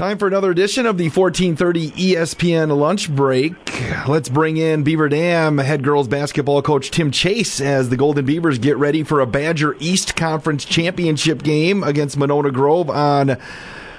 Time for another edition of the 1430 ESPN lunch break. Let's bring in Beaver Dam head girls basketball coach Tim Chase as the Golden Beavers get ready for a Badger East Conference championship game against Monona Grove on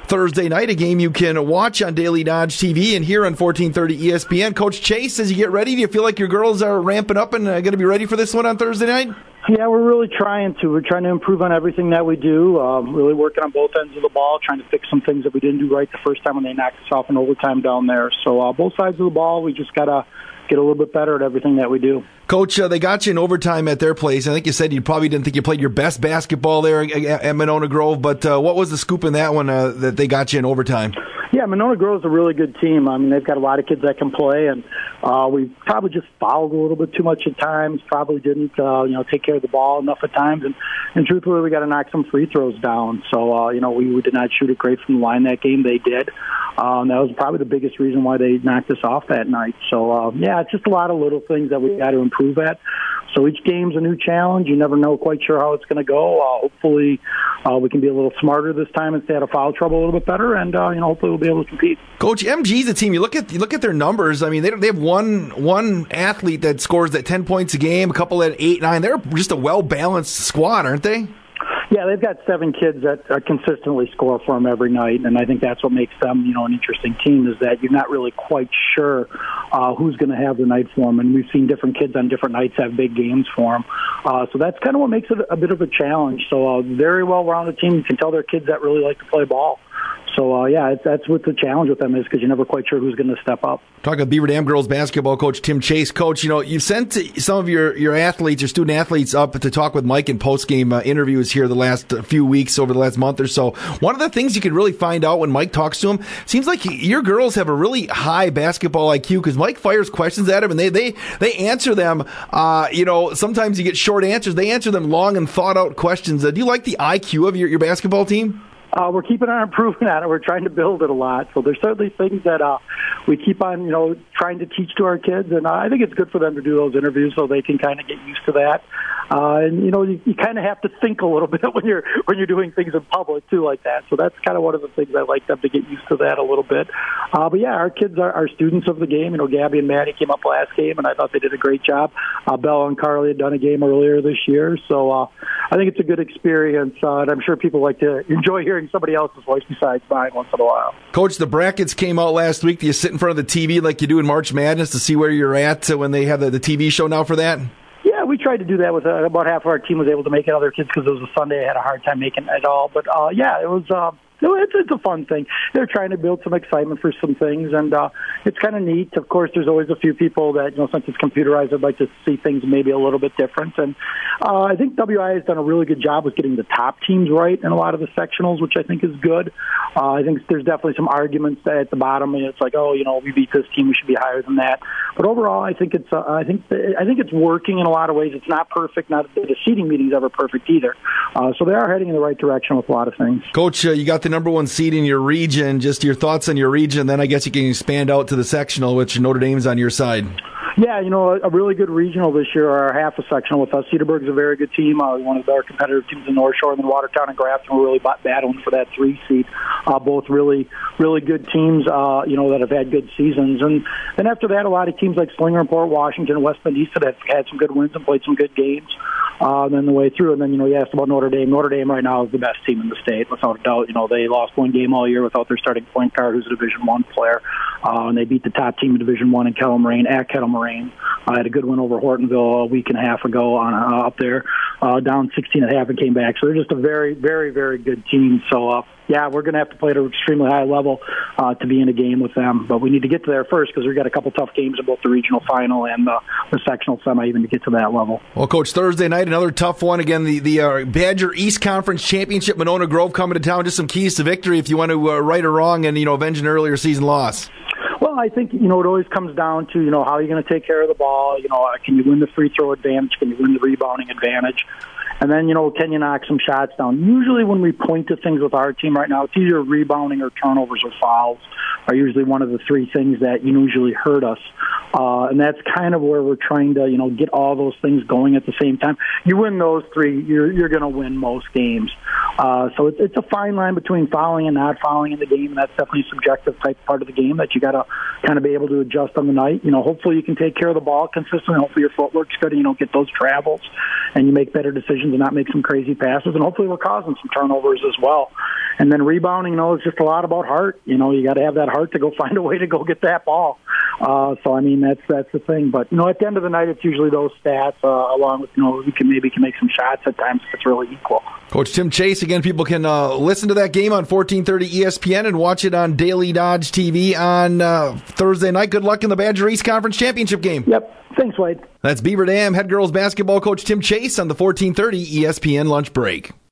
Thursday night, a game you can watch on Daily Dodge TV and here on 1430 ESPN. Coach Chase, as you get ready, do you feel like your girls are ramping up and uh, going to be ready for this one on Thursday night? Yeah, we're really trying to. We're trying to improve on everything that we do. Um, really working on both ends of the ball, trying to fix some things that we didn't do right the first time when they knocked us off in overtime down there. So uh, both sides of the ball, we just gotta get a little bit better at everything that we do. Coach, uh, they got you in overtime at their place. I think you said you probably didn't think you played your best basketball there at, at Monona Grove, but uh, what was the scoop in that one uh, that they got you in overtime? Yeah, Monona Grove's a really good team. I mean, they've got a lot of kids that can play, and uh, we probably just fouled a little bit too much at times. Probably didn't, uh, you know, take care of the ball enough at times, and and truthfully, we got to knock some free throws down. So, uh, you know, we, we did not shoot it great from the line that game. They did. Um, that was probably the biggest reason why they knocked us off that night. So, uh, yeah, it's just a lot of little things that we got to improve at. So each game's a new challenge. You never know quite sure how it's going to go. Uh, hopefully, uh, we can be a little smarter this time and stay out of foul trouble a little bit better, and uh, you know, hopefully, we'll be able to compete. Coach, MG's a team. You look at you look at their numbers. I mean, they they have one one athlete that scores at ten points a game, a couple at eight nine. They're just a well balanced squad, aren't they? Yeah, they've got seven kids that uh, consistently score for them every night, and I think that's what makes them, you know, an interesting team. Is that you're not really quite sure uh, who's going to have the night for them, and we've seen different kids on different nights have big games for them. Uh, so that's kind of what makes it a bit of a challenge. So uh, very well-rounded team. You can tell they're kids that really like to play ball. So uh, yeah, that's what the challenge with them is because you're never quite sure who's going to step up. Talking Beaver Dam girls basketball coach Tim Chase. Coach, you know you've sent some of your your athletes, your student athletes, up to talk with Mike in post game uh, interviews here the last few weeks, over the last month or so. One of the things you can really find out when Mike talks to them seems like your girls have a really high basketball IQ because Mike fires questions at them and they they they answer them. Uh, you know, sometimes you get short answers. They answer them long and thought out questions. Uh, do you like the IQ of your, your basketball team? Uh, we're keeping on improving on it. We're trying to build it a lot. So there's certainly things that uh, we keep on, you know, trying to teach to our kids, and I think it's good for them to do those interviews so they can kind of get used to that. Uh, and you know, you, you kind of have to think a little bit when you're when you're doing things in public too, like that. So that's kind of one of the things I like them to get used to that a little bit. Uh, but yeah, our kids are, are students of the game. You know, Gabby and Maddie came up last game, and I thought they did a great job. Uh, Bella and Carly had done a game earlier this year, so uh, I think it's a good experience, uh, and I'm sure people like to enjoy hearing somebody else's voice besides mine once in a while. Coach, the brackets came out last week. Do you sit in front of the TV like you do in March Madness to see where you're at when they have the, the TV show now for that? Tried to do that with uh, about half of our team was able to make it. Other kids because it was a Sunday, I had a hard time making it at all. But uh, yeah, it was. Uh, no, it's it's a fun thing. They're trying to build some excitement for some things, and uh, it's kind of neat. Of course, there's always a few people that you know, since it's computerized, I'd like to see things maybe a little bit different. And uh, I think WI has done a really good job with getting the top teams right in a lot of the sectionals, which I think is good. Uh, I think there's definitely some arguments at the bottom, and it's like, oh, you know, we beat this team, we should be higher than that. But overall, I think it's uh, I think I think it's working in a lot of ways. It's not perfect. Not the seeding meeting's ever perfect either. Uh, so they are heading in the right direction with a lot of things. Coach, uh, you got the number one seed in your region. Just your thoughts on your region. Then I guess you can expand out to the sectional, which Notre Dame's on your side. Yeah, you know, a really good regional this year, or half a sectional with us. Cedarburg's a very good team, uh, one of our competitive teams in North Shore, and then Watertown and Grafton were really battling for that three seed. Uh, both really, really good teams, uh, you know, that have had good seasons. And then after that, a lot of teams like Slinger and Port Washington and West Bend East have had some good wins and played some good games then the way through. And then, you know, you asked about Notre Dame. Notre Dame right now is the best team in the state, without a doubt. You know, they lost one game all year without their starting point guard, who's a Division One player, uh, and they beat the top team in Division One in Kettle Moraine at Kettle Moraine. I uh, had a good win over Hortonville a week and a half ago on uh, up there, uh, down 16 and a half and came back. So they're just a very, very, very good team. So uh, yeah, we're going to have to play at an extremely high level uh, to be in a game with them. But we need to get to there first because we've got a couple tough games in both the regional final and uh, the sectional semi even to get to that level. Well, Coach, Thursday night, another tough one. Again, the, the uh, Badger East Conference Championship, Monona Grove coming to town. Just some keys to victory if you want to uh, right or wrong and, you know, avenge an earlier season loss. Well, I think you know it always comes down to you know how you're going to take care of the ball. You know, can you win the free throw advantage? Can you win the rebounding advantage? And then, you know, can you knock some shots down? Usually when we point to things with our team right now, it's either rebounding or turnovers or fouls are usually one of the three things that you usually hurt us. Uh, and that's kind of where we're trying to, you know, get all those things going at the same time. You win those three, you're, you're going to win most games. Uh, so it's, it's a fine line between fouling and not fouling in the game, and that's definitely subjective type part of the game that you got to kind of be able to adjust on the night. You know, hopefully you can take care of the ball consistently. Hopefully your footwork's good, and you don't get those travels, and you make better decisions and not make some crazy passes. And hopefully we're causing some turnovers as well. And then rebounding, you know, is just a lot about heart. You know, you got to have that heart to go find a way to go get that ball. Uh, so I mean, that's that's the thing. But you know, at the end of the night, it's usually those stats uh, along with you know we can maybe can make some shots at times if it's really equal. Coach Tim Chase again. People can uh, listen to that game on 1430 ESPN and watch it on Daily Dodge TV on uh, Thursday night. Good luck in the Badger East Conference Championship game. Yep. Thanks, Wade. That's Beaver Dam head girls basketball coach Tim Chase on the 1430 ESPN lunch break.